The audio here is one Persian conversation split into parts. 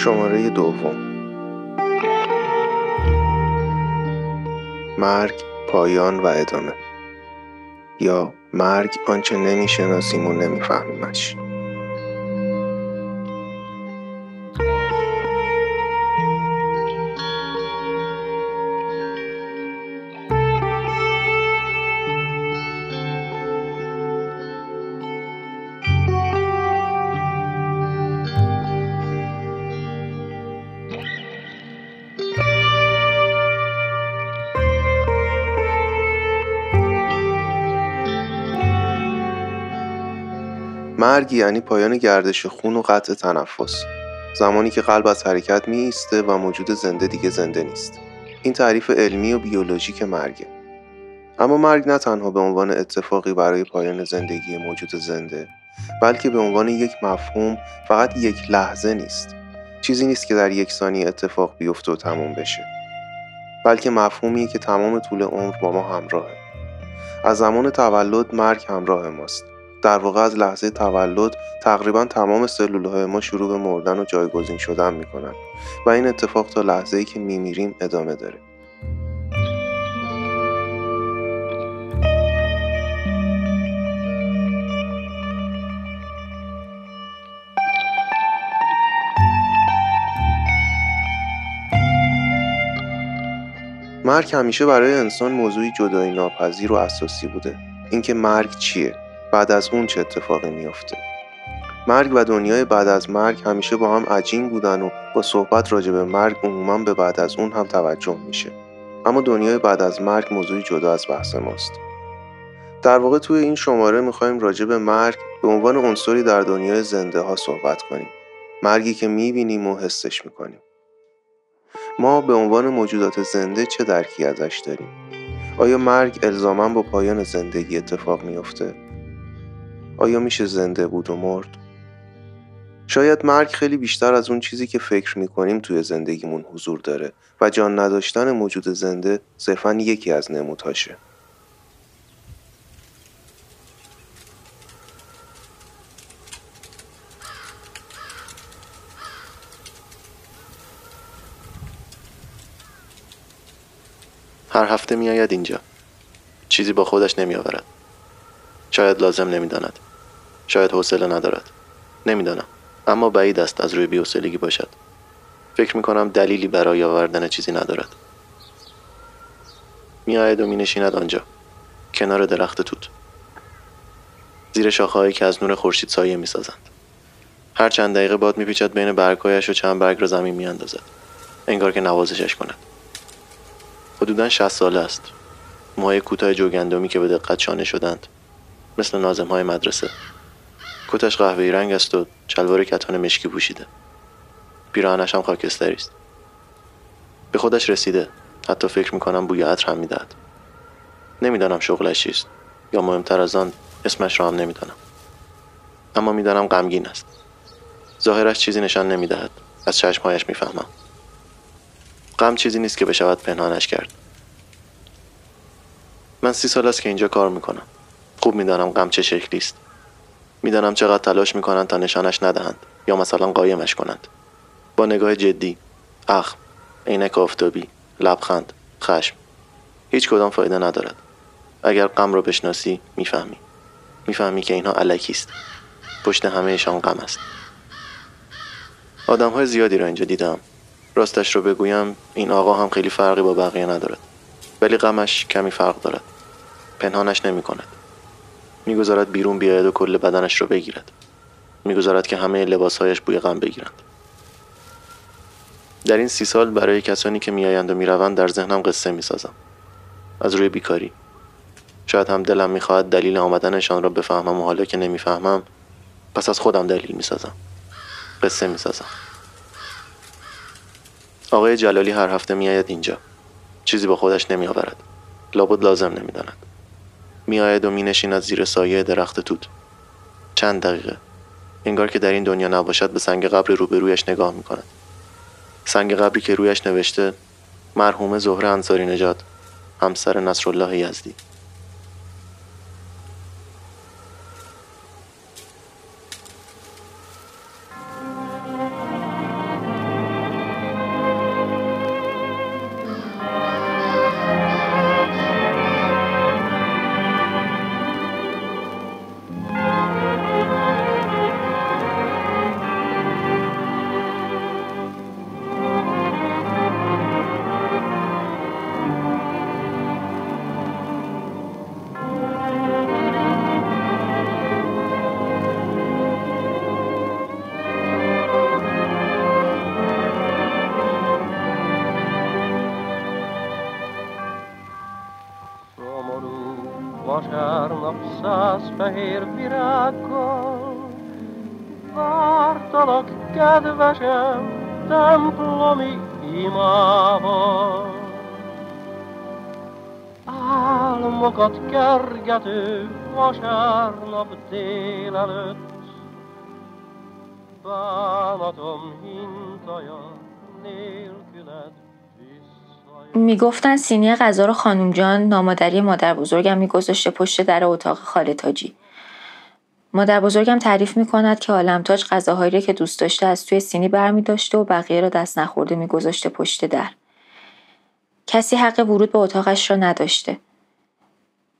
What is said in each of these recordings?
شماره دوم. مرگ پایان و ادامه. یا مرگ آنچه نمی‌شناسیم و نمیفهمیمش. مرگ یعنی پایان گردش خون و قطع تنفس. زمانی که قلب از حرکت می ایسته و موجود زنده دیگه زنده نیست. این تعریف علمی و بیولوژیک مرگه. اما مرگ نه تنها به عنوان اتفاقی برای پایان زندگی موجود زنده بلکه به عنوان یک مفهوم فقط یک لحظه نیست. چیزی نیست که در یک ثانیه اتفاق بیفته و تموم بشه. بلکه مفهومیه که تمام طول عمر با ما همراهه. از زمان تولد مرگ همراه ماست. در واقع از لحظه تولد تقریبا تمام سلولهای ما شروع به مردن و جایگزین شدن می‌کنن و این اتفاق تا لحظه ای که میمیریم ادامه داره. مرگ همیشه برای انسان موضوعی جدایی ناپذیر و اساسی بوده. اینکه مرگ چیه؟ بعد از اون چه اتفاقی میافته؟ مرگ و دنیای بعد از مرگ همیشه با هم عجین بودن و با صحبت راجع به مرگ عموما به بعد از اون هم توجه میشه. اما دنیای بعد از مرگ موضوعی جدا از بحث ماست. در واقع توی این شماره می‌خوایم راجع به مرگ به عنوان عنصری در دنیای زنده ها صحبت کنیم. مرگی که می‌بینیم و حسش می‌کنیم. ما به عنوان موجودات زنده چه درکی ازش داریم؟ آیا مرگ الزاما با پایان زندگی اتفاق میافته؟ آیا میشه زنده بود و مرد؟ شاید مرگ خیلی بیشتر از اون چیزی که فکر می‌کنیم توی زندگیمون حضور داره و جان نداشتن موجود زنده صرفا یکی از نمودهاشه. هر هفته میآید اینجا چیزی با خودش نمیآورد شاید لازم نمی‌داند شاید حوصله ندارد. نمی‌دانم. اما بعید است از روی بی‌حوصلگی باشد. فکر می کنم دلیلی برای آوردن چیزی ندارد. میآید و می نشیند آنجا. کنار درخت توت. زیر شاخههایی که از نور خورشید سایه می سازند. هر چند دقیقه باد میپیچد بین برگهایش و چند برگ را زمین میاندازد. انگار که نوازشش کند. حدودا شست ساله است. موهای کوتاه جوگندمی که به دقت شانه شدند. مثل نازم های مدرسه. کتش قهوه‌ای رنگ است و چلوار کتان مشکی پوشیده. پیراهنش هم خاکستری است. به خودش رسیده. حتی فکر می‌کنم بوی عطر هم می‌دهد. نمی‌دانم شغلش چیست یا مهمتر از آن اسمش را هم نمی‌دانم. اما می‌دانم غمگین است. ظاهرش چیزی نشان نمی‌دهد. از چشمهایش می‌فهمم. غم چیزی نیست که بشود پنهانش کرد. من سی سال است که اینجا کار می‌کنم. خوب می‌دانم غم چه شکلی است. می‌دانم چقدر تلاش می‌کنند تا نشانش ندهند یا مثلا قایمش کنند. با نگاه جدی اخم عینک آفتابی لبخند خشم هیچ کدام فایده ندارد. اگر غم را بشناسی می‌فهمی. می‌فهمی که اینها علکی است. پشت همهشان غم است. آدم های زیادی را اینجا دیدم. راستش رو بگویم این آقا هم خیلی فرقی با بقیه ندارد. ولی غمش کمی فرق دارد. پنهانش نمی کند می‌گذارد بیرون بیاید و کل بدنش را بگیرد. می‌گذارد که همه لباسهایش بوی غم بگیرند. در این سی سال برای کسانی که میآیند و می‌روند در ذهنم قصه می‌سازم. از روی بیکاری. شاید هم دلم می‌خواهد دلیل آمدنشان را بفهمم و حالا که نمی‌فهمم پس از خودم دلیل می‌سازم. قصه می‌سازم. آقای جلالی هر هفته میآید اینجا. چیزی با خودش نمیآورد. لابد لازم نمی‌داند. میآید و مینشیند زیر سایه درخت توت. چند دقیقه. انگار که در این دنیا نباشد به سنگ قبر روبرویش نگاه می‌کند. سنگ قبری که رویش نوشته مرحوم زهره انصاری نجات همسر نصرالله یزدی. Fehér virággal. Vártalak, kedvesem, templomi imával. Álmokat kergető vasárnap délelőtt, Bánatom hintaja nélküled می‌گفتن سینی غذا رو خانم جان نامادری مادر بزرگم میگذاشته پشت در اتاق خاله تاجی. مادر بزرگم تعریف می کند که عالمتاج غذاهایی که دوست داشته از توی سینی برمی داشته و بقیه را دست نخورده میگذاشته پشت در. کسی حق ورود به اتاقش را نداشته.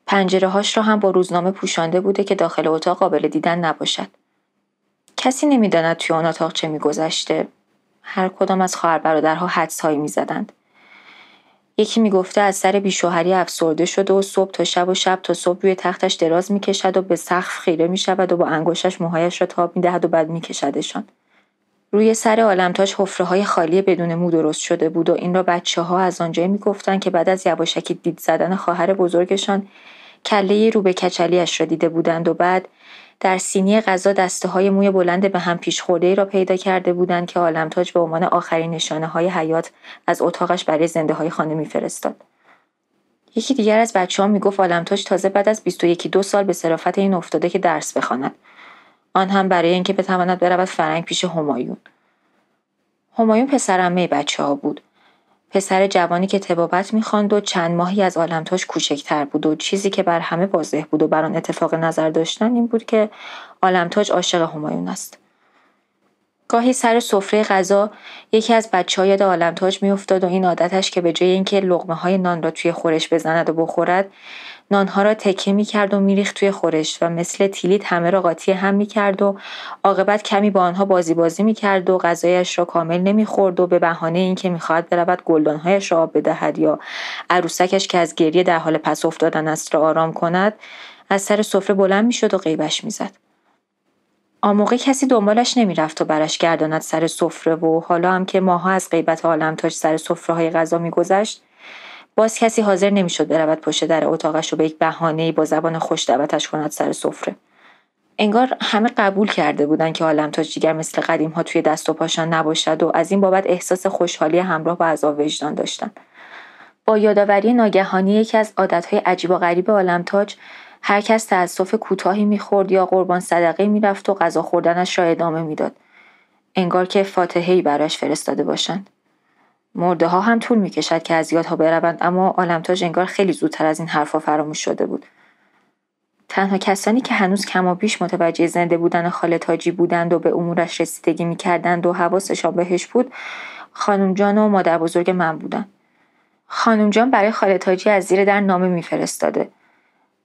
پنجره هاش را هم با روزنامه پوشانده بوده که داخل اتاق قابل دیدن نباشد. کسی نمی‌داند توی آن اتاق چه میگذشته. هر کدام از خواهر برادرها حدس هایی می‌زدند. یکی می‌گفته از سر بیشوهری افسرده شده و صبح تا شب و شب تا صبح روی تختش دراز می‌کشد و به سقف خیره می‌شود و با انگشتش موهایش را تاب می‌دهد و بعد میکشدشان. روی سر عالمتاج حفره های خالی بدون مو درست شده بود و این را بچه ها از آنجایی می‌گفتند که بعد از یواشکی دید زدن خواهر بزرگشان کله رو به کچلیش را دیده بودند و بعد در سینی غذا دسته های موی بلند به هم پیش خورده را پیدا کرده بودند که عالمتاج به عنوان آخرین نشانه های حیات از اتاقش برای زنده های خانه میفرستاد. یکی دیگر از بچه ها می‌گفت عالمتاج تازه بعد از 21 دو سال به صرافت این افتاده که درس بخواند. آن هم برای اینکه بتواند برود فرنگ پیش همایون. همایون پسرمه بچه ها بود. پسر جوانی که تبابت می‌خواند و چند ماهی از عالمتاش کوچکتر بود و چیزی که بر همه واضح بود و بر آن اتفاق نظر داشتن این بود که عالمتاج عاشق همایون است. گاهی سر سفره غذا یکی از بچه های یاد عالمتاج میافتاد و این عادتش که به جای اینکه لغمه های نان را توی خورش بزند و بخورد نانها را تکه می کرد و میریخت توی خورش و مثل تیلیت همه را قاطی هم می کرد و عاقبت کمی با آنها بازی بازی می کرد و غذایش را کامل نمی خورد و به بهانه اینکه می‌خواهد برود گلدانهایش را آب بدهد یا عروسکش که از گریه در حال پس افتادن است را آرام کند از سر سفره بلند می‌شد و غیبش می‌زد. آموقه کسی دنبالش نمی‌رفت و برش گرداند سر سفره و حالا هم که ماها از غیبت تاج سر سفره های غذا میگذشت باز کسی حاضر نمی‌شد برود پشت در اتاقش و به یک بهانه با زبان خوش دعوتش کند سر سفره. انگار همه قبول کرده بودند که عالم تاج دیگر مثل قدیم ها توی دست و پاشان نباشد و از این بابت احساس خوشحالی همراه با عذاب وجدان داشتند. با یادآوری ناگهانی یکی از عادتهای عجیب و غریب عالم تاج هر کس تأسف کوتاهی می‌خورد یا قربان صدقه می‌رفت و غذا خوردنش را ادامه می‌داد. انگار که فاتحهای براش فرستاده باشند. مرده ها هم طول می‌کشد که از یادها بروند اما عالمتاج انگار خیلی زودتر از این حرفها فراموش شده بود. تنها کسانی که هنوز کم و بیش متوجه زنده بودن خاله تاجی بودند و به امورش رسیدگی می‌کردند و حواسشان بهش بود خانم جان و مادر بزرگ من بودن. خانم جان برای خاله تاجی از زیر در نامه میفرستاده.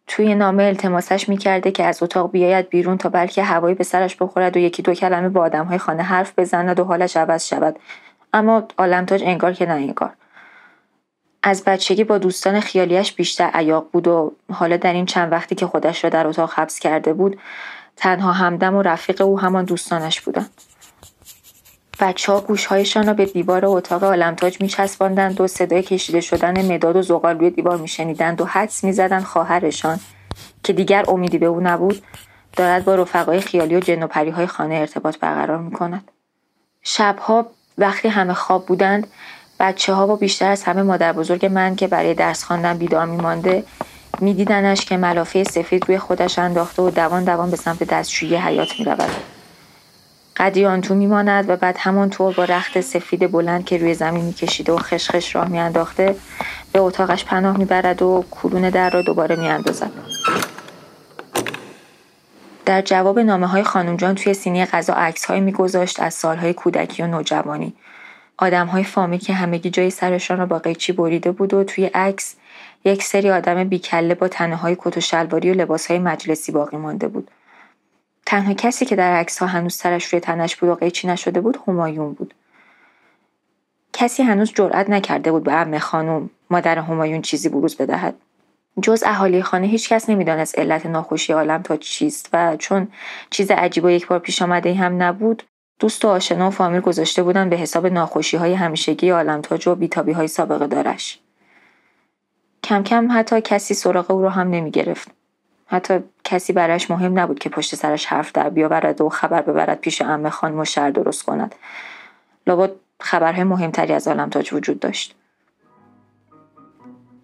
توی نامه التماسش می‌کرده که از اتاق بیاید بیرون تا بلکه هوایی به سرش بخورد و یکی دو کلمه با آدمهای خانه حرف بزند و حالش عوض شود. اما عالمتاج انگار که نه انگار از بچگی با دوستان خیالیش بیشتر عیاق بود و حالا در این چند وقتی که خودش را در اتاق حبس کرده بود تنها همدم و رفیق او همان دوستانش بودند بچه ها گوشهایشان را به دیوار اتاق عالمتاج میچسباندند و صدای کشیده شدن مداد و زغال روی دیوار میشنیدند و حدس می‌زدند خواهرشان که دیگر امیدی به او نبود دارد با رفقای خیالی و جن و های خانه ارتباط برقرار می کند. شبها وقتی همه خواب بودند بچه ها با بیشتر از همه مادر بزرگ من که برای درس خواندن بیدار میمانده میدیدنش که ملافه سفید روی خودش انداخته و دوان دوان به سمت دستشویی حیات می‌رود. قدری آن تو میماند و بعد همانطور با رخت سفید بلند که روی زمین میکشیده و خشخش راه میانداخته به اتاقش پناه می‌برد و کلون در را دوباره میاندازد. در جواب نامه های خانم جان توی سینی غذا عکس های میگذاشت از سالهای کودکی و نوجوانی. آدم های فامیل که همگی جای سرشان را با قیچی بریده بود و توی عکس یک سری آدم بیکله با تنه های کت و شلواری و لباس های مجلسی باقی مانده بود. تنها کسی که در عکس ها هنوز سرش روی تنش بود و قیچی نشده بود همایون بود. کسی هنوز جرأت نکرده بود به ام خانم مادر همایون چیزی بروز بدهد. جز اهالی خانه هیچ کس نمی‌دانست علت ناخوشی عالم تا چیست و چون چیز عجیب و یک بار پیش آمده هم نبود دوست و آشنا و فامیل گذاشته بودن به حساب ناخوشی های همیشگی عالم تاج و بیتابی های سابقه دارش. کم کم حتی کسی سراغ او رو هم نمی گرفت. حتی کسی برایش مهم نبود که پشت سرش حرف در بیاورد و خبر ببرد پیش امه خانم و شهر درست کند. لابد خبرهای مهمتری از تاج وجود داشت.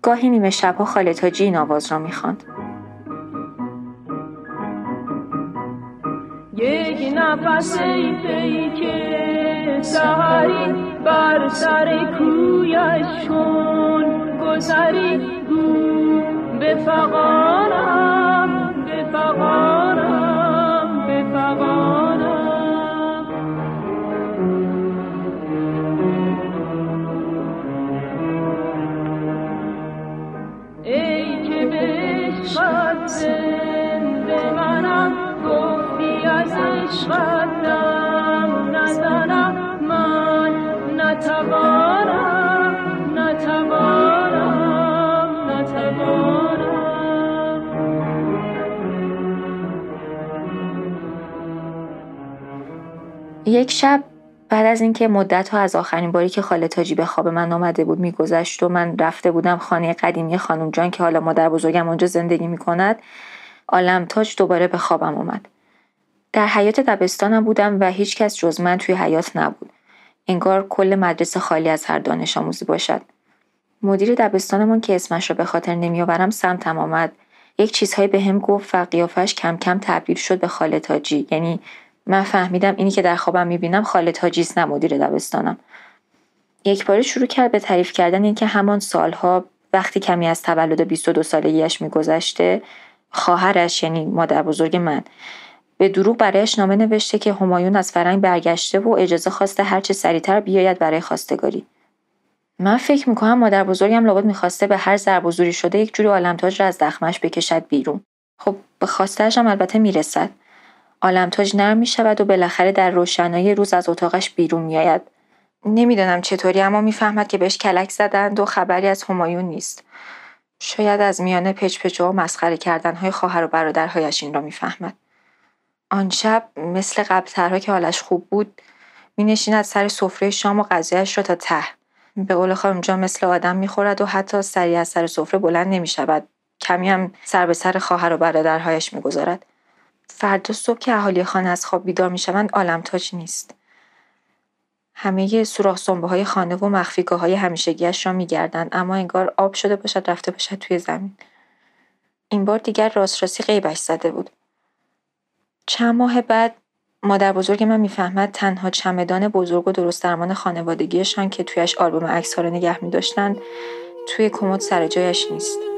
گاهی نیمه شبها خاله تاجی این آواز را می‌خواند. یک نفس پیک سهری بر سر کویش کن گذری یک شب بعد از اینکه مدت ها از آخرین باری که خاله تاجی به خواب من آمده بود میگذشت و من رفته بودم خانه قدیمی خانم جان که حالا مادر بزرگم اونجا زندگی می‌کند عالم تاج دوباره به خوابم آمد در حیات دبستانم بودم و هیچ کس جز من توی حیات نبود. انگار کل مدرسه خالی از هر دانش آموزی باشد. مدیر دبستانمون که اسمش را به خاطر نمیآورم سمتم آمد. یک چیزهایی به هم گفت و قیافش کم کم تبدیل شد به خاله تاجی یعنی من فهمیدم اینی که در خوابم می‌بینم خالد حاجیست نه مدیر دبستانم. یک بار شروع کرد به تعریف کردن اینکه همان سالها وقتی کمی از تولد 22 سالگیش میگذشته خواهرش یعنی مادر بزرگ من به دروغ برایش نامه نوشته که همایون از فرنگ برگشته و اجازه خواسته هرچه سریعتر بیاید برای خواستگاری. من فکر می‌کنم مادر بزرگم لابد می‌خواسته به هر ضرب شده یک جوری عالمتاج را از دخمش بکشد بیرون. خب به خواستهش هم البته می‌رسد. آلمتاج نرم می شود و بالاخره در روشنایی روز از اتاقش بیرون می آید. نمی‌دانم چطوری اما می‌فهمد که بهش کلک زدند و خبری از همایون نیست. شاید از میانه پچ و مسخره کردنهای خواهر و برادرهایش این را می‌فهمد. آن شب مثل قبلترها که حالش خوب بود می نشیند سر سفره شام و غذایش را تا ته. به قول جان مثل آدم می‌خورد و حتی سریع از سر سفره بلند نمی شود. کمی هم سر به سر خواهر و برادرهایش می‌گذارد. فردا صبح که اهالی خانه از خواب بیدار می‌شوند تاج نیست. همه سوراخ سنبه های خانه و مخفیگاه های همیشگیش را میگردند اما انگار آب شده باشد رفته باشد توی زمین. این بار دیگر راست راستی غیبش زده بود. چند ماه بعد مادر بزرگ من می‌فهمد تنها چمدان بزرگ و درست درمان خانوادگیشان که تویش آلبوم عکس ها را نگه می توی کمد سر جایش نیست.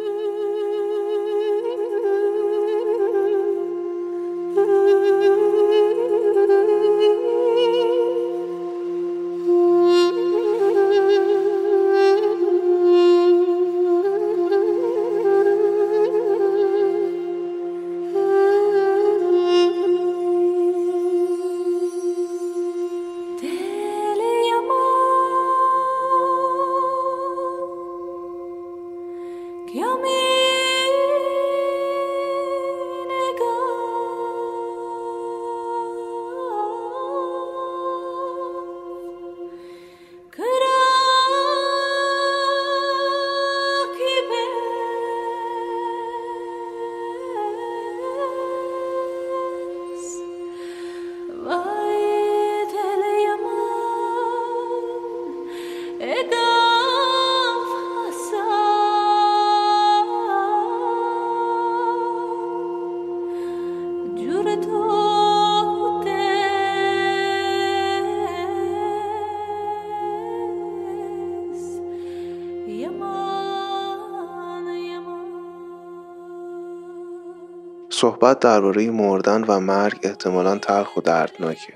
صحبت درباره مردن و مرگ احتمالا تلخ و دردناکه.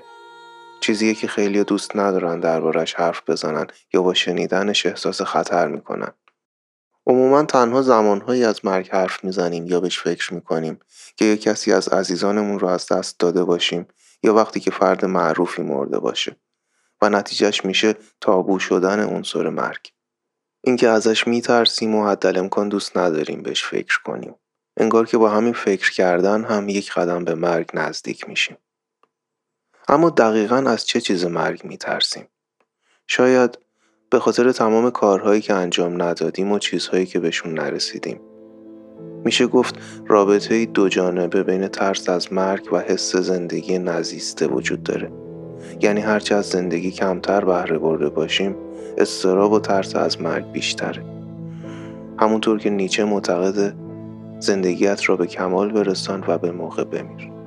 چیزیه که خیلی دوست ندارن دربارش حرف بزنن یا با شنیدنش احساس خطر می‌کنن. عموما تنها زمانهایی از مرگ حرف می‌زنیم یا بهش فکر می‌کنیم که یک کسی از عزیزانمون رو از دست داده باشیم یا وقتی که فرد معروفی مرده باشه و نتیجهش میشه تابو شدن عنصر مرگ. اینکه ازش میترسیم و حد امکان دوست نداریم بهش فکر کنیم. انگار که با همین فکر کردن هم یک قدم به مرگ نزدیک میشیم. اما دقیقا از چه چیز مرگ میترسیم؟ شاید به خاطر تمام کارهایی که انجام ندادیم و چیزهایی که بهشون نرسیدیم میشه گفت رابطه دو جانبه بین ترس از مرگ و حس زندگی نزیسته وجود داره یعنی هرچه از زندگی کمتر بهره برده باشیم استراب و ترس از مرگ بیشتره همونطور که نیچه معتقده زندگیت را به کمال برسان و به موقع بمیر.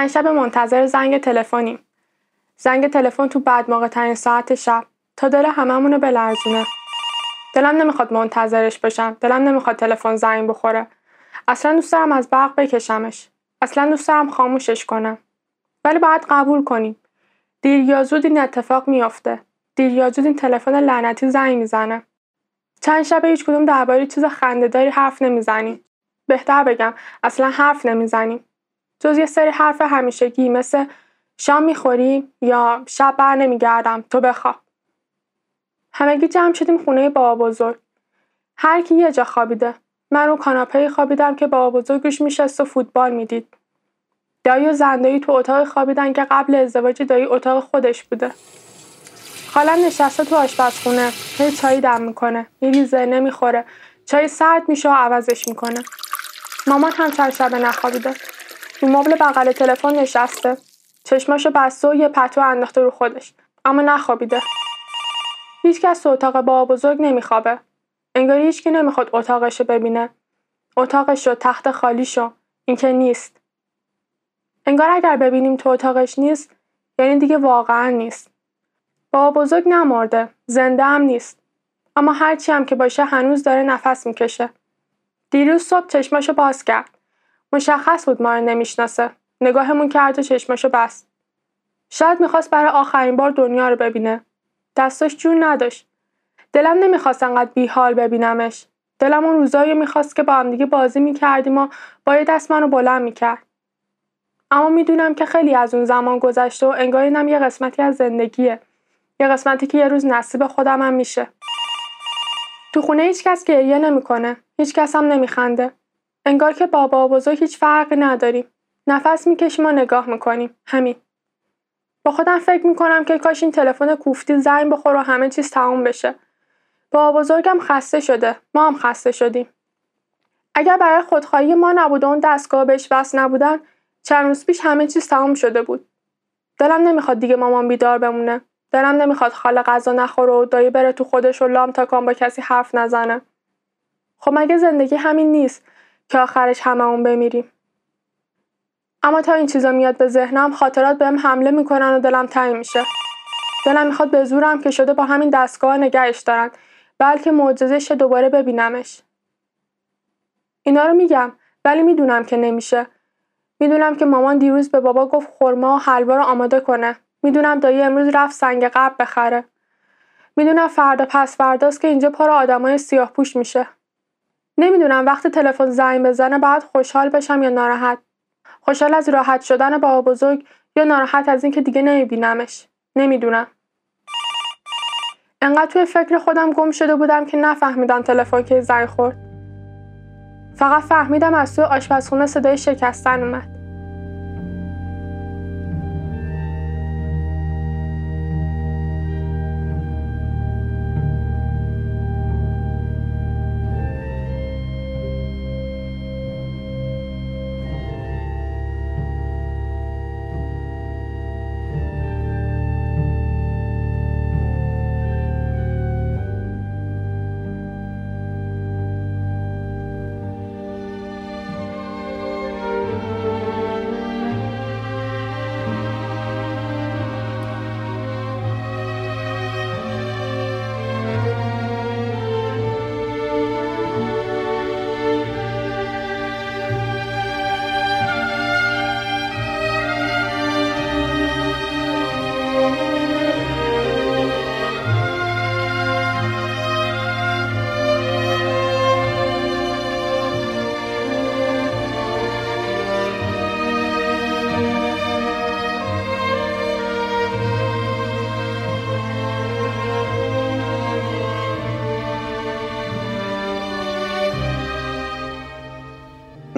چند شب منتظر زنگ تلفنیم. زنگ تلفن تو بعد موقع ترین ساعت شب تا دل هممونو بلرزونه. دلم نمی‌خواد منتظرش باشم. دلم نمی‌خواد تلفن زنگ بخوره. اصلا دوست دارم از برق بکشمش. اصلا دوست دارم خاموشش کنم. ولی باید قبول کنیم. دیر یا زود این اتفاق میافته. دیر یا زود این تلفن لعنتی زنگ می‌زنه. چند شب هیچ کدوم درباره چیز خندهداری حرف نمی‌زنیم. بهتر بگم اصلا حرف نمی‌زنیم. جز یه سری حرف همیشگی مثل شام می‌خوری یا شب بر نمیگردم تو بخواب. همگی جمع شدیم خونه بابا بزرگ. هر کی یه جا خوابیده. من رو کاناپه خوابیدم که بابا بزرگ روش میشست و فوتبال می‌دید. دایی و زندایی تو اتاق خوابیدن که قبل ازدواج دایی اتاق خودش بوده. خالم نشسته تو آشپزخونه هی چایی دم می‌کنه میریزه نمی‌خوره. چای سرد میشه و عوضش می‌کنه. مامان هم چند شبه نخوابیده. رو مبل بغل تلفن نشسته. چشماشو بسته و یه پتو انداخته رو خودش. اما نخوابیده. هیچکس تو اتاق بابا بزرگ نمیخوابه. انگاری هیچکی نمی‌خواد اتاقشو ببینه. اتاقش رو تخت خالیشو. اینکه نیست. انگار اگر ببینیم تو اتاقش نیست یعنی دیگه واقعا نیست. بابا بزرگ نمرده. زنده هم نیست. اما هرچی هم که باشه هنوز داره نفس می‌کشه. دیروز صبح چشماشو باز کرد. مشخص بود ما رو نمی‌شناسه. نگاهمون کرد و چشماشو بست. شاید می‌خواست برای آخرین بار دنیا رو ببینه. دستاش جون نداشت. دلم نمی‌خواست انقدر بیحال ببینمش. دلم اون روزایی می‌خواست که با هم دیگه بازی می‌کردیم و با یه دست منو بلند می‌کرد. اما می‌دونم که خیلی از اون زمان گذشته و انگار اینم یه قسمتی از زندگیه. یه قسمتی که یه روز نصیب خودم هم میشه. تو خونه هیچ کس گریه نمی‌کنه. هیچ کس هم نمیخنده. انگار که بابا و بزرگ هیچ فرقی نداریم. نفس می‌کشیم و نگاه می‌کنیم. همین. با خودم فکر می‌کنم که کاش این تلفن کوفتی زنگ بخور و همه چیز تموم بشه. بابا بزرگم خسته شده. ما هم خسته شدیم. اگر برای خودخواهی ما نبود و اون دستگاه بهش وصل نبودن چند روز پیش همه چیز تموم شده بود. دلم نمی‌خواد دیگه مامان بیدار بمونه. دلم نمی‌خواد خاله غذا نخوره و دایی بره تو خودش و لام تاکان با کسی حرف نزنه. خب مگه زندگی همین نیست که آخرش هممون بمیریم. اما تا این چیزا میاد به ذهنم خاطرات بهم حمله می‌کنن و دلم تنگ میشه. دلم می‌خواد به زورم که شده با همین دستگاه نگهش دارن بلکه معجزه دوباره ببینمش. اینا رو میگم ولی می‌دونم که نمیشه. می‌دونم که مامان دیروز به بابا گفت خورما و حلوا رو آماده کنه. می‌دونم دایی امروز رفت سنگ قبل بخره. می‌دونم فردا پس فرداست که اینجا پر آدمای سیاه پوش میشه. نمی‌دونم وقتی تلفن زنگ بزنه باید خوشحال بشم یا ناراحت؟ خوشحال از راحت شدن بابا بزرگ یا ناراحت از اینکه دیگه نمیبینمش؟ نمی‌دونم. انقدر توی فکر خودم گم شده بودم که نفهمیدم تلفن که زنگ خورد. فقط فهمیدم از توی آشپزخونه صدای شکستن اومد.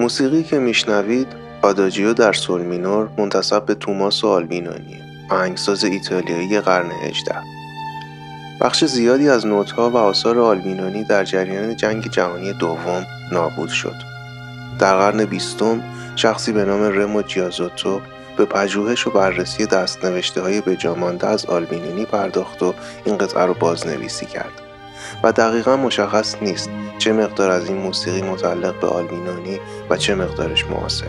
موسیقی که میشنوید آداجیو در سول مینور منتصب به توماس آلبینونیه آهنگساز ایتالیایی قرن 18 بخش زیادی از نوتها و آثار آلبینونی در جریان جنگ جهانی دوم نابود شد. در قرن بیستم شخصی به نام رمو جیازوتو به پژوهش و بررسی دستنوشته های بجامانده از آلبینونی پرداخت و این قطعه رو بازنویسی کرد. و دقیقا مشخص نیست چه مقدار از این موسیقی متعلق به آلبینونی و چه مقدارش معاصر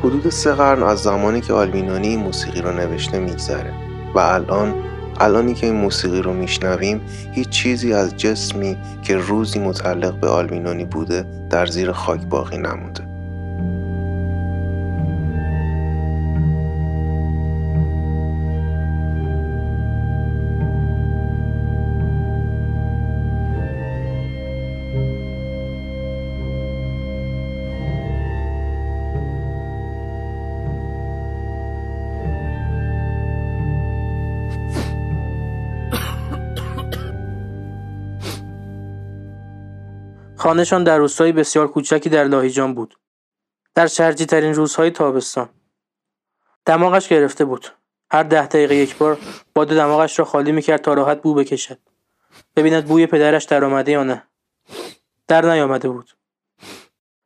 حدود سه قرن از زمانی که آلبینونی این موسیقی رو نوشته میگذره و الان الانی که این موسیقی رو میشنویم هیچ چیزی از جسمی که روزی متعلق به آلبینونی بوده در زیر خاک باقی نمونده. خانهشان در روستایی بسیار کوچکی در لاهیجان بود. در شرجی ترین روزهای تابستان. دماغش گرفته بود. هر ده دقیقه یک بار باد دماغش را خالی می‌کرد تا راحت بو بکشد. ببیند بوی پدرش در آمده یا نه. در نیامده بود.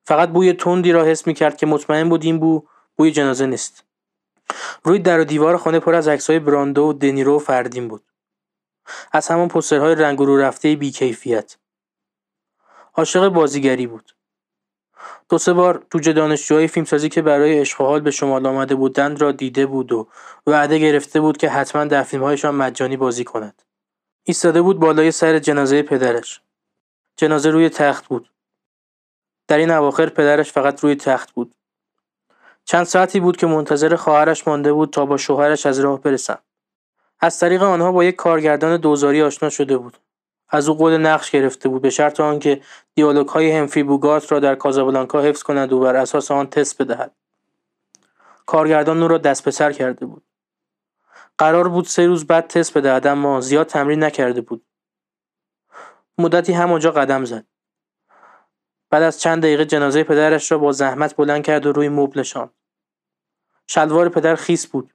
فقط بوی تندی را حس می‌کرد که مطمئن بود این بو بوی جنازه نیست. روی در و دیوار خانه پر از عکسهای براندو و دنیرو و فردین بود. از همان پسترهای رنگ رو رفته بیکیفیت. عاشق بازیگری بود. دو سه بار توجه دانشجوهای فیلمسازی که برای عشق حال به شمال آمده بودند را دیده بود و وعده گرفته بود که حتما در فیلمهایشان مجانی بازی کند. ایستاده بود بالای سر جنازه پدرش. جنازه روی تخت بود. در این اواخر پدرش فقط روی تخت بود. چند ساعتی بود که منتظر خواهرش مانده بود تا با شوهرش از راه برسند. از طریق آنها با یک کارگردان دوزاری آشنا شده بود. از او قول نقش گرفته بود به شرط آنکه دیالوگ‌های همفری بوگارت را در کازابلانکا حفظ کند و بر اساس آن تست بدهد. کارگردان او را دست به سر کرده بود. قرار بود سه روز بعد تست بدهد اما زیاد تمرین نکرده بود. مدتی همانجا قدم زد. بعد از چند دقیقه جنازه پدرش را با زحمت بلند کرد و روی مبل. شلوار پدر خیس بود.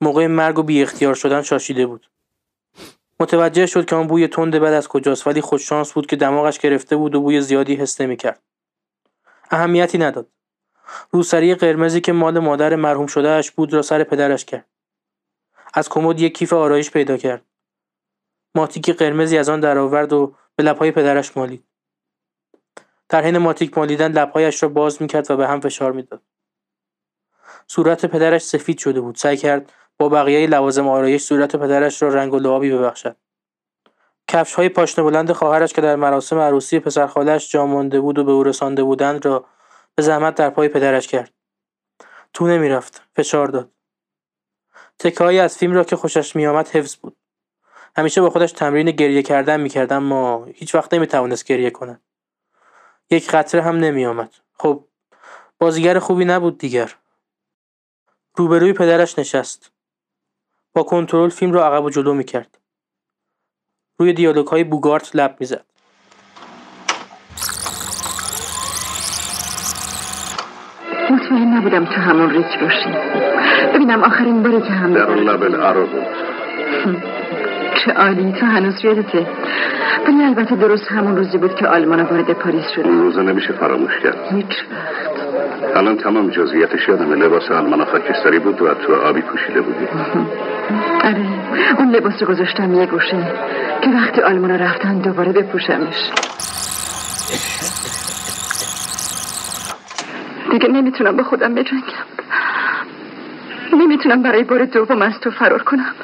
موقع مرگ و بی اختیار شدن شاشیده بود. متوجه شد که آن بوی تند بد از کجاست ولی خوششانس بود که دماغش گرفته بود و بوی زیادی حس نمی‌کرد. اهمیتی نداد. روسری قرمزی که مال مادر مرحوم شدهش بود را سر پدرش کرد. از کمد یک کیف آرایش پیدا کرد. ماتیک قرمزی از آن درآورد و به لبهای پدرش مالید. در حین ماتیک مالیدن لبهایش را باز می‌کرد و به هم فشار می‌داد. صورت پدرش سفید شده بود. سعی کرد با بقیه لوازم آرایش صورت پدرش را رنگ و لعابی ببخشد. کفش های پاشنه بلند خواهرش که در مراسم عروسی پسر خالش جا مانده بود و به او رسانده بودند را به زحمت در پای پدرش کرد. تو نمی‌رفت. فشار داد. تکههایی از فیلم را که خوشش میآمد حفظ بود. همیشه با خودش تمرین گریه کردن می‌کرد اما هیچ وقت نمی‌توانست گریه کند. یک قطره هم نمیآمد. خب بازیگر خوبی نبود دیگر. روبروی پدرش نشست. با کنترل فیلم را عقب و جلو می‌کرد. روی دیالوگ های بوگارت لب می‌زد. مطمئن نبودم تو همون ریک باشی ببینم آخرین باری که هم در لب العرب چه عالی تو هنوز یادته ولی البته درست همون روزی بود که آلمان وارد پاریس اون شد روزا نمیشه فراموش کرد. هیچ وقت. الان تمام جزئیاتش یادم لباس آلمان خاکستری بود و تو آبی پوشیده بودی. آره. اون لباس رو گذاشتم یه گوشه که وقتی آلمان رفتن دوباره بپوشمش. دیگه نمی‌تونم با خودم بجنگم. نمی‌تونم برای بار دوم از تو فرار کنم.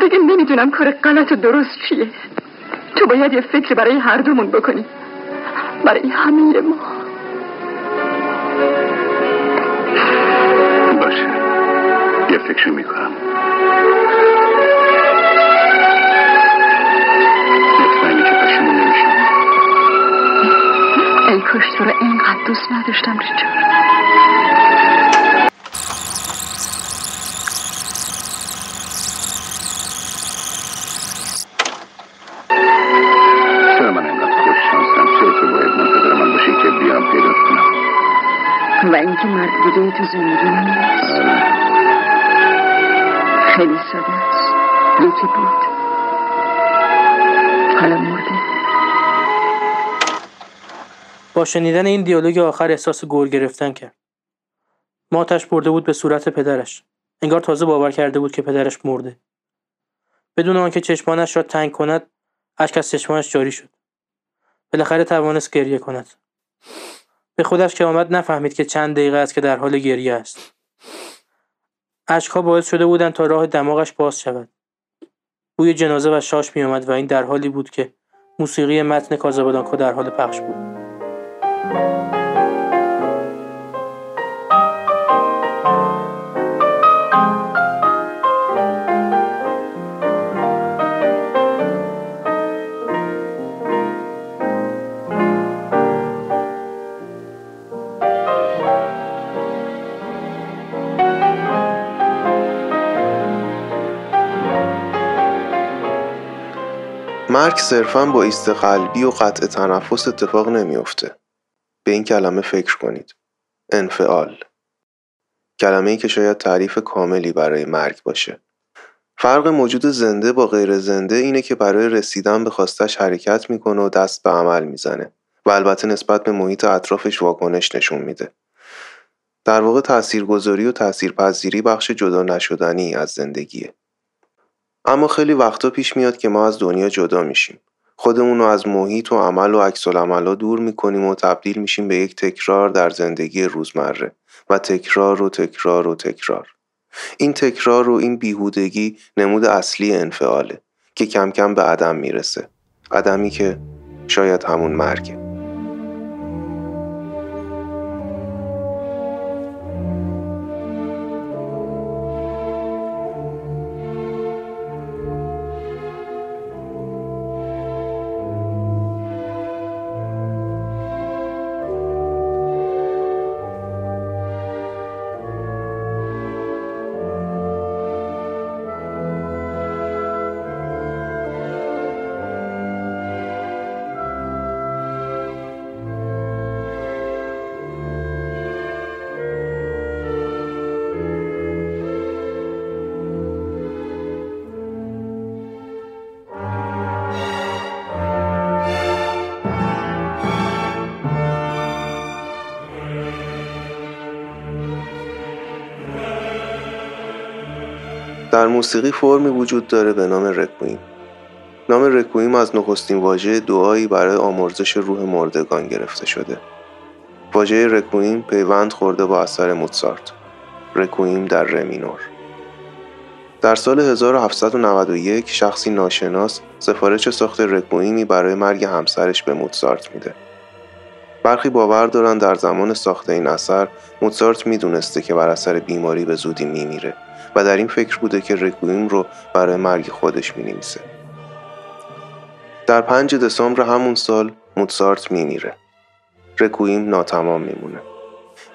دیگه نمی‌دونم کار غلط و درست چیه. تو باید یه فکر برای هر دومون بکنی. برای همه ما. باشه. یه فکر می‌کنم. ای کاش تو رو اینقدر دوست نداشتم ریچارد. و اینکه مرگ دیگه تو زندگی نیست خیلی ساده است یکی بود حالا مرده با شنیدن این دیالوگ آخر احساس گور گرفتن کرد. ماتش برده بود به صورت پدرش. انگار تازه باور کرده بود که پدرش مرده. بدون آنکه چشمانش را تنگ کند، اشک از چشمانش جاری شد. بالاخره توانست گریه کند. به خودش که آمد نفهمید که چند دقیقه است که در حال گریه است. اشکها باعث شده بودند تا راه دماغش باز شود. بوی جنازه و شاش می آمد و این در حالی بود که موسیقی متن کازابلانکا در حال پخش بود. مرگ صرفا با ایست قلبی و قطع تنفس اتفاق نمیافته. به این کلمه فکر کنید. انفعال. کلمه ای که شاید تعریف کاملی برای مرگ باشه. فرق موجود زنده با غیر زنده اینه که برای رسیدن به خواستش حرکت می‌کنه و دست به عمل می‌زنه و البته نسبت به محیط اطرافش واکنش نشون میده. در واقع تاثیرگذاری و تاثیرپذیری بخش جدا نشدنی از زندگیه. اما خیلی وقتا پیش میاد که ما از دنیا جدا میشیم. خودمون رو از محیط و عمل و عکس دور می‌کنیم و تبدیل میشیم به یک تکرار در زندگی روزمره و تکرار و تکرار و تکرار. این تکرار و این بیهودگی نمود اصلی انفعاله که کم کم به عدم می‌رسه. عدمی که شاید همون مرگه. در موسیقی فرمی وجود داره به نام رکویم نام رکویم از نخستین واژه دعایی برای آمرزش روح مردگان گرفته شده. واژه رکویم پیوند خورده با اثر موتسارت. رکویم در رمینور در سال 1791 شخصی ناشناس سفارش ساخت رکویمی برای مرگ همسرش به موتسارت میده. برخی باور دارن در زمان ساخت این اثر موتسارت می‌دونسته که بر اثر بیماری به زودی میمیره. و در این فکر بوده که رکویم رو برای مرگ خودش می نویسه. در 5 دسامبر همون سال موتسارت میمیره. رکویم ناتمام میمونه.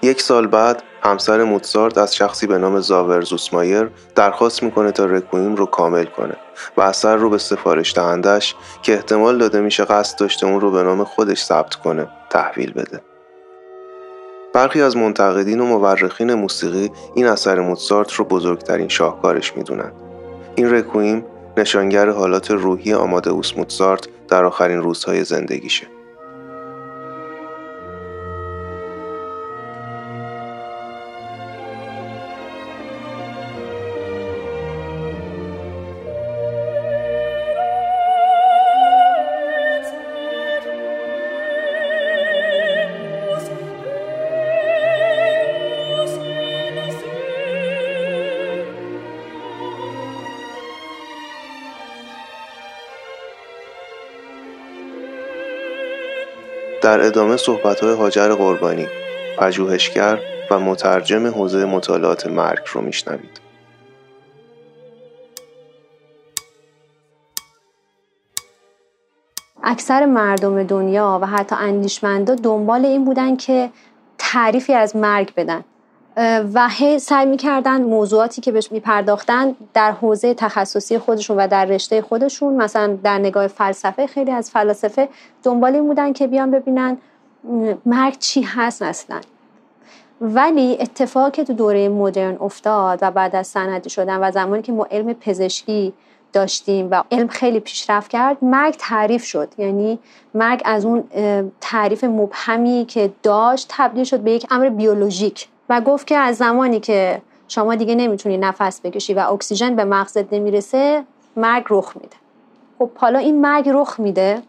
یک سال بعد همسر موتسارت از شخصی به نام زاور زوسمایر درخواست می‌کنه تا رکویم رو کامل کنه و اثر رو به سفارش دهندش که احتمال داده میشه قصد داشته اون رو به نام خودش ثبت کنه تحویل بده. برخی از منتقدین و مورخین موسیقی این اثر موتسارت رو بزرگترین شاهکارش می‌دونن. این رکویم نشانگر حالات روحی آمادئوس موتسارت در آخرین روزهای زندگیشه. ادامه صحبت‌های هاجر قربانی، پژوهشگر و مترجم حوزه مطالعات مرگ رو میشنوید. اکثر مردم دنیا و حتی اندیشمندا دنبال این بودن که تعریفی از مرگ بدن و سعی می‌کردن موضوعاتی که بهش میپرداختن در حوزه تخصصی خودشون و در رشته خودشون مثلا در نگاه فلسفه خیلی از فلاسفه دنبال این بودن که بیان ببینن مرگ چی هست اصلا. ولی اتفاقی که تو دوره مدرن افتاد و بعد از سندی شدن و زمانی که ما علم پزشکی داشتیم و علم خیلی پیشرفت کرد مرگ تعریف شد. یعنی مرگ از اون تعریف مبهمی که داشت تبدیل شد به یک امر بیولوژیک. و گفت که از زمانی که شما دیگه نمی‌تونی نفس بکشی و اکسیژن به مغزت نمی‌رسه مرگ رخ میده. خب حالا این مرگ رخ میده؟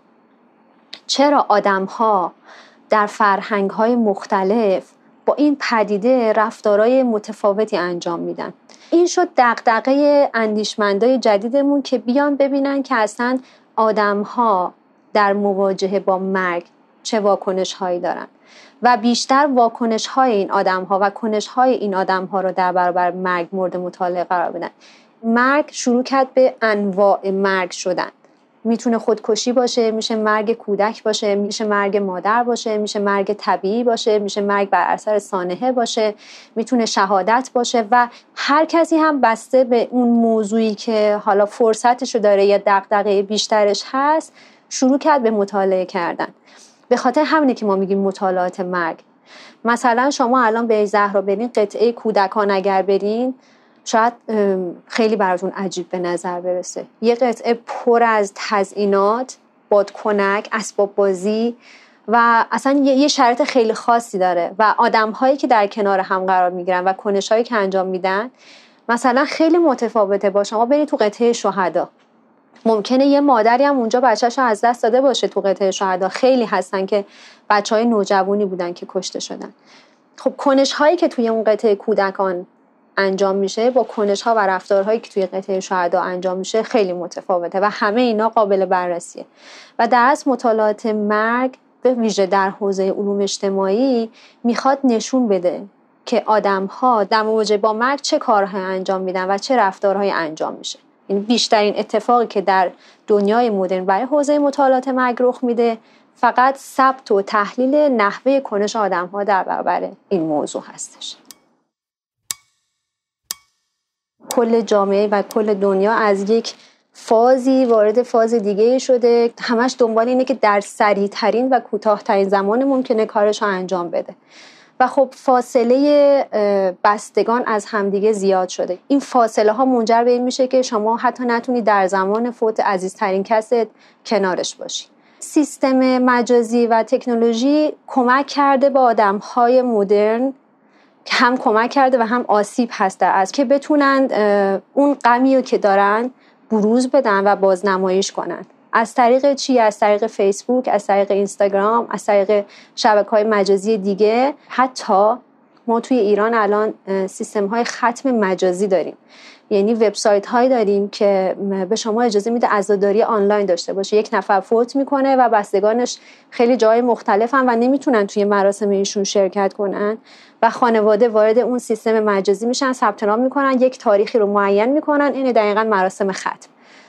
چرا آدم ها در فرهنگ های مختلف با این پدیده رفتارهای متفاوتی انجام میدن؟ این شد دقدقه اندیشمندای جدیدمون که بیان ببینن که اصلا آدم ها در مواجهه با مرگ چه واکنش هایی دارن. و بیشتر واکنش های این آدم ها و کنش های این آدم ها رو در برابر مرگ مورد مطالعه قرار بدن. مرگ شروع کرد به انواع مرگ شدن. می‌تونه خودکشی باشه میشه مرگ کودک باشه میشه مرگ مادر باشه میشه مرگ طبیعی باشه میشه مرگ بر اثر سانحه باشه می‌تونه شهادت باشه و هر کسی هم بسته به اون موضوعی که حالا فرصتشو داره یا دغدغه بیشترش هست شروع کرد به مطالعه کردن. به خاطر همینه که ما میگیم مطالعات مرگ. مثلا شما الان به زهرا برین قطعه کودکان اگر برین شاید خیلی براتون عجیب به نظر برسه. یه قطعه پر از تزئینات بادکنک اسباب بازی و اصلا یه شرط خیلی خاصی داره و آدم هایی که در کنار هم قرار می‌گیرن و کنش هایی که انجام میدن مثلا خیلی متفاوته با شما برید تو قطعه شهدا. ممکنه یه مادری هم اونجا بچهش رو از دست داده باشه تو قطعه شهدا. خیلی هستن که بچه های نوجوانی بودن که کشته شدن. خب کنش هایی که توی اون قطعه کودکان انجام میشه با کنش ها و رفتارهایی که توی قطعه شهدا انجام میشه خیلی متفاوته و همه اینا قابل بررسیه. و در از مطالعات مرگ به ویژه در حوزه علوم اجتماعی می‌خواد نشون بده که آدم ها در مواجهه با مرگ چه کارهای انجام میدن و چه رفتارهایی انجام میشه. این بیشترین اتفاقی که در دنیای مدرن برای حوزه مطالعات مرگ رخ میده فقط ثبت و تحلیل نحوه کنش آدم ها در برابر این موضوع هستش. کل جامعه و کل دنیا از یک فازی وارد فاز دیگه شده. همش دنبال اینه که در سریع ترین و کوتاهترین زمان ممکنه کارش رو انجام بده. و خب فاصله بستگان از همدیگه زیاد شده. این فاصله ها منجر به این میشه که شما حتی نتونی در زمان فوت عزیزترین کست کنارش باشی. سیستم مجازی و تکنولوژی کمک کرده به آدم های مدرن هم کمک کرده و هم آسیب هسته از که بتونن اون غمی رو که دارن بروز بدن و بازنمایش کنن. از طریق چی؟ از طریق فیسبوک از طریق اینستاگرام از طریق شبکه های مجازی دیگه. حتی ما توی ایران الان سیستم های ختم مجازی داریم. یعنی وبسایت هایی داریم که به شما اجازه میده عزاداری آنلاین داشته باشه. یک نفر فوت می‌کنه و بستگانش خیلی جای مختلفن و نمی‌تونن توی مراسم ایشون شرکت کنن و خانواده وارد اون سیستم مجازی میشن ثبت نام می‌کنن یک تاریخی رو معین می‌کنن. این دقیقا مراسم ختم.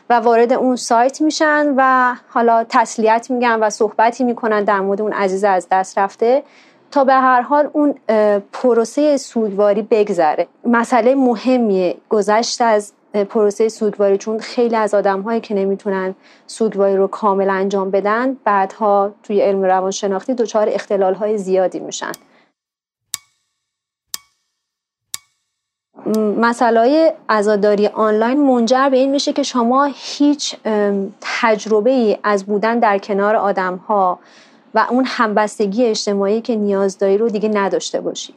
و وارد اون سایت میشن و حالا تسلیت میگن و صحبتی می‌کنن در مورد اون عزیز از دست رفته تا به هر حال اون پروسه سوگواری بگذره. مسئله مهمیه. گذشت از پروسه سوگواری چون خیلی از آدم هایی که نمی‌تونن سوگواری رو کامل انجام بدن بعدها توی علم روانشناختی دچار اختلال های زیادی میشن. مسئله عزاداری آنلاین منجر به این میشه که شما هیچ تجربه ای از بودن در کنار آدم ها و اون همبستگی اجتماعی که نیاز داری رو دیگه نداشته باشی.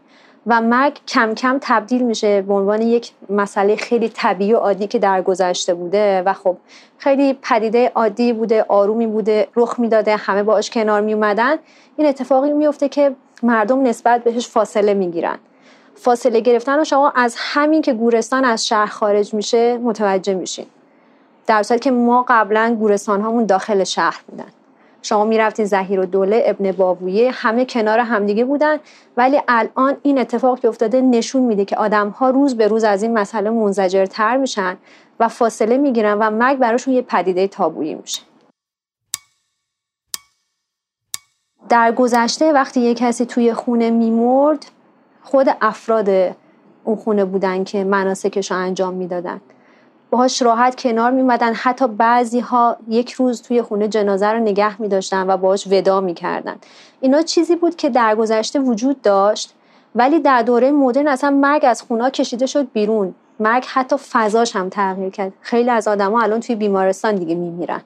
و مرگ کم کم تبدیل میشه به عنوان یک مسئله خیلی طبیعی و عادی که در گذشته بوده و خب خیلی پدیده عادی بوده آرومی بوده رخ می‌داده همه باش کنار می اومدن این اتفاقی میفته که مردم نسبت بهش فاصله می‌گیرن. فاصله گرفتن رو شما از همین که گورستان از شهر خارج میشه متوجه میشین. در صورتی که ما قبلا گورستان هامون داخل شهر بودن. شما می‌رفتین زهیر و دوله ابن باویه همه کنار همدیگه بودن ولی الان این اتفاق که افتاده نشون میده که آدم ها روز به روز از این مسئله منزجرتر میشن و فاصله می‌گیرن و مرگ براشون یه پدیده تابویی میشه. در گذشته وقتی یه کسی توی خونه میمرد خود افراد اون خونه بودن که مناسکش رو انجام می‌دادن. باهاش راحت کنار میمدن حتی بعضی ها یک روز توی خونه جنازه رو نگه می داشتن و باهاش ودا می‌کردن. اینا چیزی بود که در گذشته وجود داشت ولی در دوره مدرن اصلا مرگ از خونه کشیده شد بیرون. مرگ حتی فضاش هم تغییر کرد. خیلی از آدما الان توی بیمارستان دیگه میمیرن.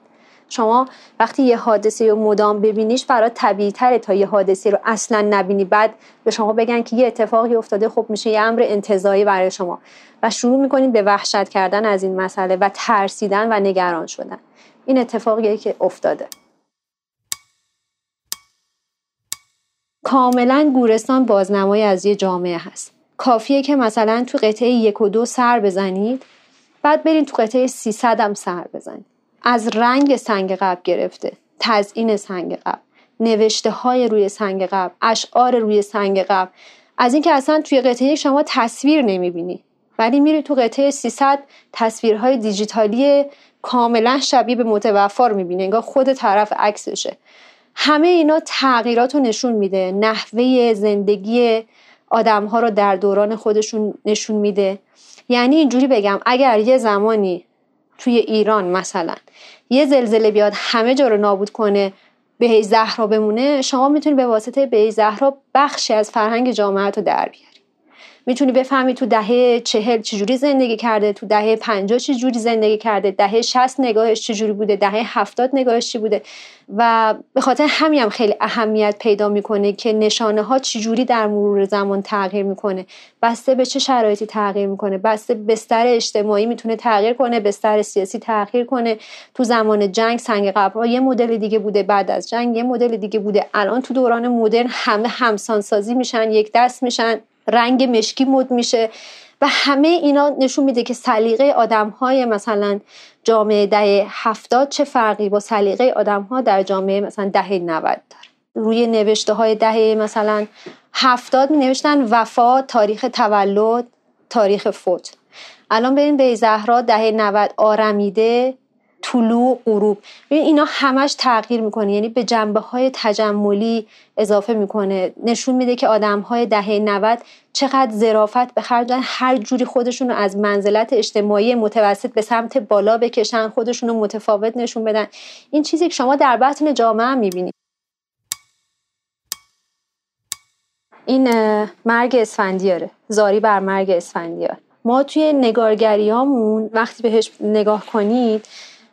شما وقتی یه حادثه رو مدام ببینیش برای طبیعی تره تا یه حادثه رو اصلا نبینی. بعد به شما بگن که یه اتفاقی افتاده خب میشه یه امر انتظایی برای شما. و شروع می‌کنید به وحشت کردن از این مسئله و ترسیدن و نگران شدن. این اتفاقیه که افتاده. کاملا گورستان بازنمایی از یه جامعه هست. کافیه که مثلا تو قطعه یک و دو سر بزنید بعد برین تو قطعه 300 هم سر بزنید. از رنگ سنگ قبل گرفته تزئین سنگ قبل نوشته های روی سنگ قبل اشعار روی سنگ قبل از اینکه اصلا توی قطعه شما تصویر نمی‌بینی ولی میری تو قطعه 300 تصویرهای دیجیتالی کاملا شبیه به متوفا رو می‌بینی انگار خود طرف عکسشه. همه اینا تغییرات رو نشون میده نحوه زندگی آدم ها رو در دوران خودشون نشون میده. یعنی اینجوری بگم اگر یه زمانی توی ایران مثلا. یه زلزله بیاد همه جا رو نابود کنه به زهرا بمونه شما می‌تونی به واسطه به زهرا بخشی از فرهنگ جامعه رو در می‌تونی بفهمی تو دهه چهل چجوری زندگی کرده تو دهه پنجاه چجوری زندگی کرده دهه شست نگاهش چجوری بوده دهه هفتاد نگاهش چی بوده. و به خاطر همین هم خیلی اهمیت پیدا می‌کنه که نشانه ها چجوری در مرور زمان تغییر می‌کنه. بسته به چه شرایطی تغییر می‌کنه؟ بسته بستر اجتماعی می‌تونه تغییر کنه بستر سیاسی تغییر کنه. تو زمان جنگ سنگ قبرها یه مدل دیگه بوده بعد از جنگ یه مدل دیگه بوده. الان تو دوران مدرن همه همسانسازی میشن یک دست میشن. رنگ مشکی مد میشه و همه اینا نشون میده که سلیقه آدم های مثلا جامعه دهه هفتاد چه فرقی با سلیقه آدم ها در جامعه مثلا دهه 90 داره. روی نوشته های دهه مثلا هفتاد می نوشتن وفا تاریخ تولد تاریخ فوت. الان بریم به زهرا دهه 90 آرمیده طلوع غروب. ببین اینا همش تغییر می‌کنه. یعنی به جنبه های تجملی اضافه می‌کنه. نشون میده که آدم های دهه 90 چقدر ظرافت به خرج هر جوری خودشون رو از منزلت اجتماعی متوسط به سمت بالا بکشن خودشون رو متفاوت نشون بدن. این چیزی که شما در بطن جامعه هم می‌بینید. این مرگ اسفندیاره. زاری بر مرگ اسفندیار. ما توی نگارگریامون وقتی بهش نگاه کنید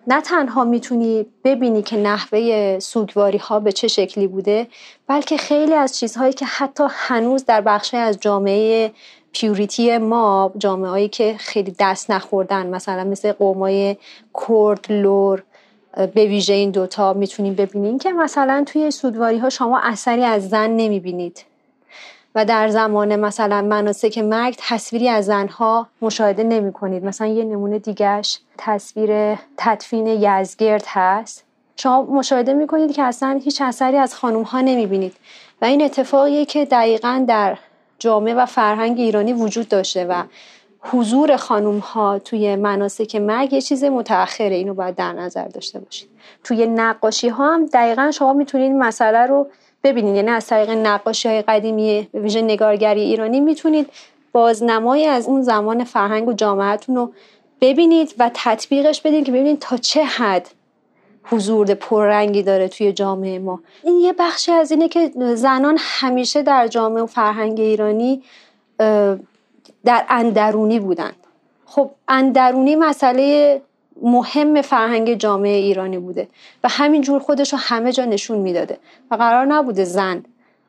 نه تنها می‌تونی ببینی که نحوه سوگواری ها به چه شکلی بوده بلکه خیلی از چیزهایی که حتی هنوز در بخشی از جامعه پیوریتی ما جامعه هایی که خیلی دست نخوردن مثلا مثل قومای کرد لور به ویژه این دوتا می‌تونیم ببینیم که مثلا توی سوگواری ها شما اثری از زن نمی‌بینید. و در زمان مثلا مناسک مرگ تصویری از زنها مشاهده نمی کنید مثلا یه نمونه دیگهش تصویر تدفین یزگرد هست. شما مشاهده می کنید که اصلا هیچ اثری از خانوم ها نمی بینید و این اتفاقیه که دقیقا در جامعه و فرهنگ ایرانی وجود داشته و حضور خانوم ها توی مناسک مرگ یه چیز متأخره. اینو باید در نظر داشته باشید. توی نقاشی ها هم دقیقا شما می‌تونید مسئله رو ببینید یعنی از طریق نقاشی های قدیمی به ویژه نگارگری ایرانی می‌تونید بازنمایی از اون زمان فرهنگ و جامعهتون رو ببینید و تطبیقش بدین که ببینید تا چه حد حضور پررنگی داره توی جامعه ما. این یه بخشی از اینه که زنان همیشه در جامعه و فرهنگ ایرانی در اندرونی بودن. خب اندرونی مسئله مهم فرهنگ جامعه ایرانی بوده و همینجور خودش رو همه جا نشون می‌داده و قرار نبوده زن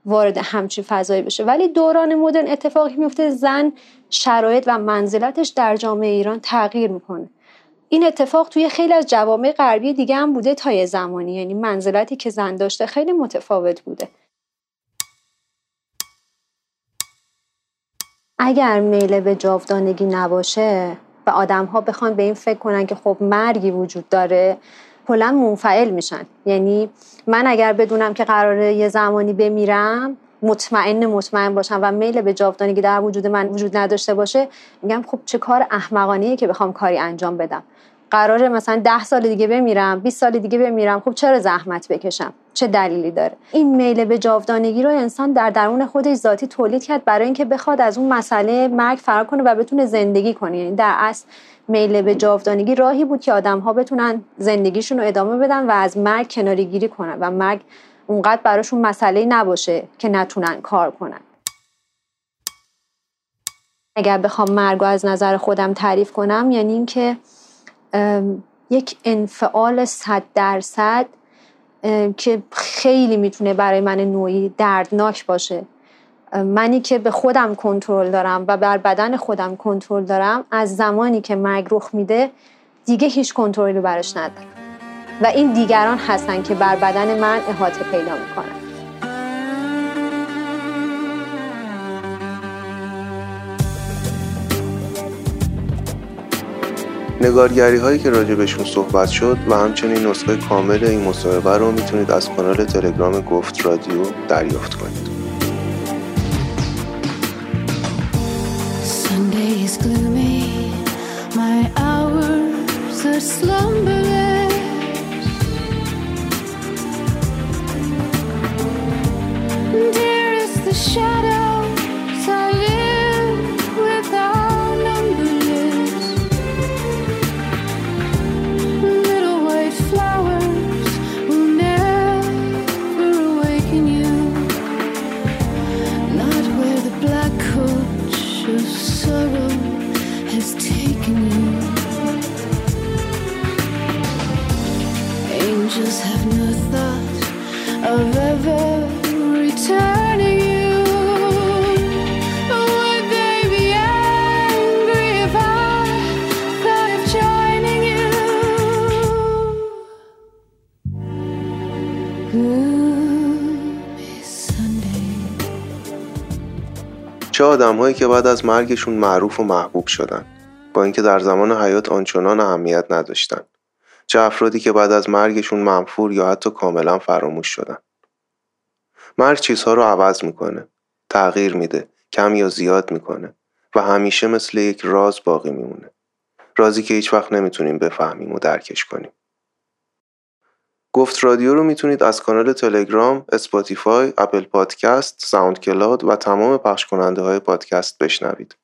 وارد همچین فضایی بشه. ولی دوران مدرن اتفاقی میفته زن شرایط و منزلتش در جامعه ایران تغییر می‌کنه. این اتفاق توی خیلی از جوامع غربی دیگه هم بوده تا یه زمانی. یعنی منزلتی که زن داشته خیلی متفاوت بوده. اگر میل به جاودانگی نباشه و آدم ها بخوان به این فکر کنن که خب مرگی وجود داره کلا منفعل میشن. یعنی من اگر بدونم که قراره یه زمانی بمیرم مطمئن مطمئن باشم و میل به جاودانگی در وجود من وجود نداشته باشه میگم خب چه کار احمقانه که بخوام کاری انجام بدم. قراره مثلا ده سال دیگه بمیرم 20 سال دیگه بمیرم خب چرا زحمت بکشم؟ چه دلیلی داره؟ این میل به جاودانگی رو انسان در درون خودش ذاتی تولید کرد برای اینکه بخواد از اون مسئله مرگ فرار کنه و بتونه زندگی کنه. یعنی در اصل میل به جاودانگی راهی بود که آدم ها بتونن زندگیشون رو ادامه بدن و از مرگ کناری گیری کنن و مرگ اونقدر براشون مسئله نباشه که نتونن کار کنن. اگر بخوام مرگ از نظر خودم تعریف کنم یعنی اینکه یک انفعال صد درصد که خیلی می‌تونه برای من نوعی دردناک باشه. منی که به خودم کنترل دارم و بر بدن خودم کنترل دارم از زمانی که مرگ رخ میده دیگه هیچ کنترلی براش ندارم. و این دیگران هستن که بر بدن من احاطه پیدا می‌کنن. نگارگری هایی که راجبشون صحبت شد و همچنین نسخه کامل این مصاحبه رو می‌تونید از کانال تلگرام گفت رادیو دریافت کنید. Sunday چه آدمهایی که بعد از مرگشون معروف و محبوب شدن. با اینکه در زمان حیات آنچنان اهمیت نداشتن. چه افرادی که بعد از مرگشون منفور یا حتی کاملا فراموش شدن. مرگ چیزها رو عوض می‌کنه تغییر میده کم یا زیاد می‌کنه و همیشه مثل یک راز باقی میمونه رازی که هیچ وقت نمی‌تونیم بفهمیم و درکش کنیم گفت رادیو رو می‌تونید از کانال تلگرام، Spotify، Apple Podcast، SoundCloud و تمام پخش کننده های پادکست بشنوید.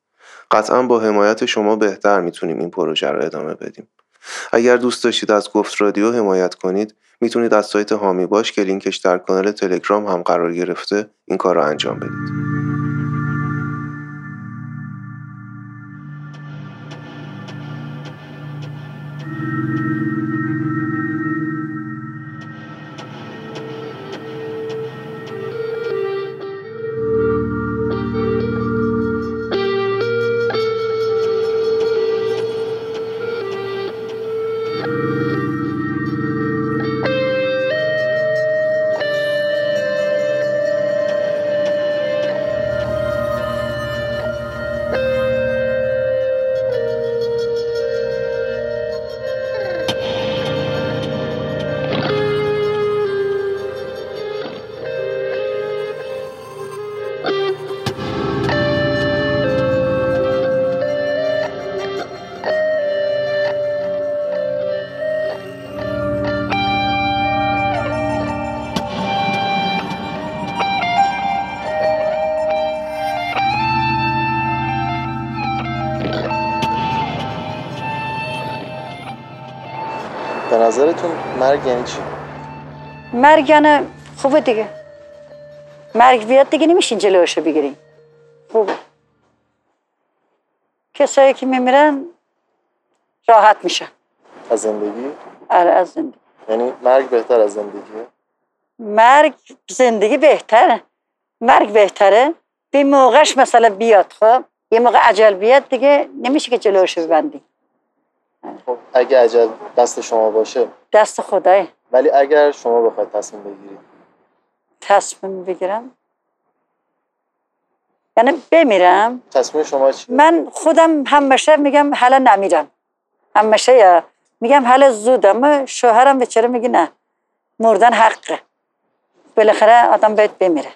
قطعا با حمایت شما بهتر می‌تونیم این پروژه رو ادامه بدیم. اگر دوست داشتید از گفت رادیو حمایت کنید می‌تونید از سایت هامی باش که لینکش در کانال تلگرام هم قرار گرفته این کار رو انجام بدید. مرگ یعنی چی؟ مرگ یعنی خوبه دیگه. مرگ بیاد دیگه نمیشین جلوشو بگیریم خوبه. کسایی که میمیرن راحت میشن. از زندگی؟ آره از زندگی. یعنی مرگ بهتر از زندگیه؟ مرگ زندگی بهتره. مرگ بهتره. به موقعش مثلا بیاد خب؟ یه موقع عجل بیاد دیگه نمیشه که جلوشو ببندی. خب اگه عجل دست شما باشه. دست خدای. ولی اگر شما بخواید تصمیم بگیرید. تصمیم بگیرم؟ یعنی بمیرم؟ تصمیم شما چیه؟ من خودم همیشه میگم حالا نمیرم. همیشه یا میگم حالا زود اما شوهرم بیچاره میگه نه؟ مردن حقه. بالاخره آدم باید بمیره.